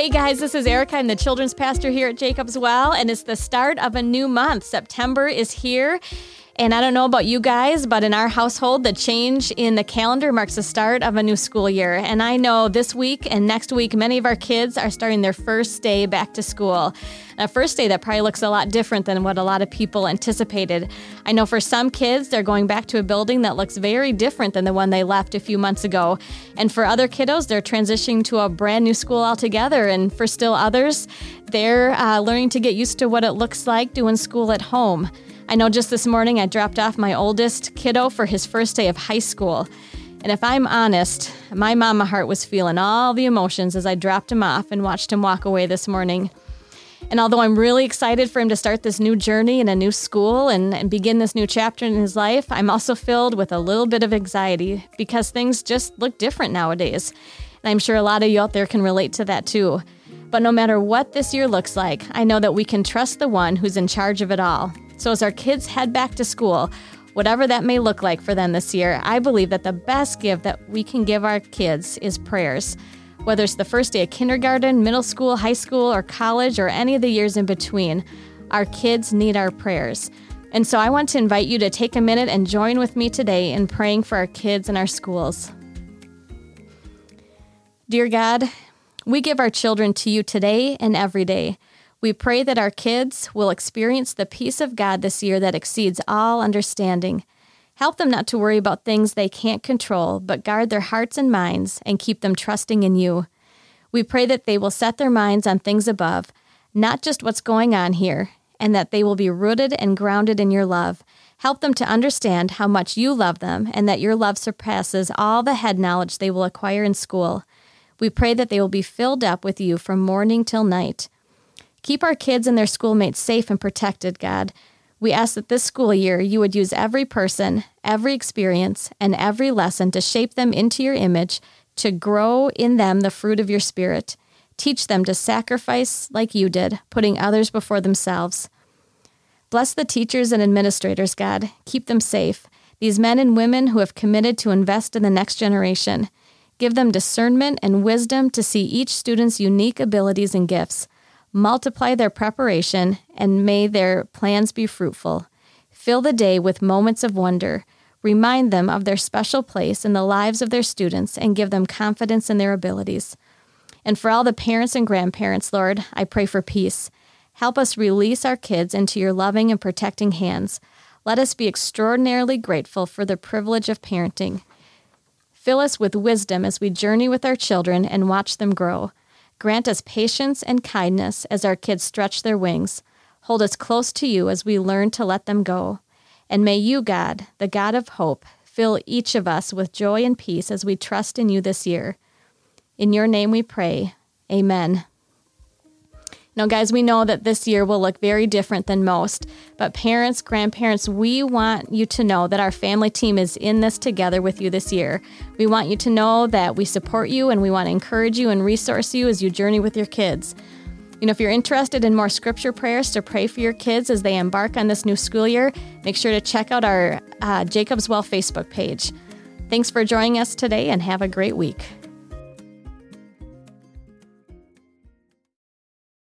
Hey guys, this is Erica. I'm the children's pastor here at Jacob's Well, and it's the start of a new month. September is here. And I don't know about you guys, but in our household, the change in the calendar marks the start of a new school year. And I know this week and next week, many of our kids are starting their first day back to school. A first day that probably looks a lot different than what a lot of people anticipated. I know for some kids, they're going back to a building that looks very different than the one they left a few months ago. And for other kiddos, they're transitioning to a brand new school altogether. And for still others, they're uh, learning to get used to what it looks like doing school at home. I know just this morning I dropped off my oldest kiddo for his first day of high school. And if I'm honest, my mama heart was feeling all the emotions as I dropped him off and watched him walk away this morning. And although I'm really excited for him to start this new journey in a new school and, and, begin this new chapter in his life, I'm also filled with a little bit of anxiety because things just look different nowadays. And I'm sure a lot of you out there can relate to that too. But no matter what this year looks like, I know that we can trust the one who's in charge of it all. So, as our kids head back to school, whatever that may look like for them this year, I believe that the best gift that we can give our kids is prayers. Whether it's the first day of kindergarten, middle school, high school, or college, or any of the years in between, our kids need our prayers. And so I want to invite you to take a minute and join with me today in praying for our kids and our schools. Dear God, we give our children to you today and every day. We pray that our kids will experience the peace of God this year that exceeds all understanding. Help them not to worry about things they can't control, but guard their hearts and minds and keep them trusting in you. We pray that they will set their minds on things above, not just what's going on here, and that they will be rooted and grounded in your love. Help them to understand how much you love them and that your love surpasses all the head knowledge they will acquire in school. We pray that they will be filled up with you from morning till night. Keep our kids and their schoolmates safe and protected, God. We ask that this school year you would use every person, every experience, and every lesson to shape them into your image, to grow in them the fruit of your spirit. Teach them to sacrifice like you did, putting others before themselves. Bless the teachers and administrators, God. Keep them safe. These men and women who have committed to invest in the next generation. Give them discernment and wisdom to see each student's unique abilities and gifts multiply their preparation, and may their plans be fruitful. Fill the day with moments of wonder. Remind them of their special place in the lives of their students and give them confidence in their abilities. And for all the parents and grandparents, Lord, I pray for peace. Help us release our kids into your loving and protecting hands. Let us be extraordinarily grateful for the privilege of parenting. Fill us with wisdom as we journey with our children and watch them grow. Grant us patience and kindness as our kids stretch their wings. Hold us close to you as we learn to let them go. And may you, God, the God of hope, fill each of us with joy and peace as we trust in you this year. In your name we pray. Amen. Now, guys, we know that this year will look very different than most, but parents, grandparents, we want you to know that our family team is in this together with you this year. We want you to know that we support you and we want to encourage you and resource you as you journey with your kids. You know, if you're interested in more scripture prayers to pray for your kids as they embark on this new school year, make sure to check out our uh, Jacob's Well Facebook page. Thanks for joining us today and have a great week.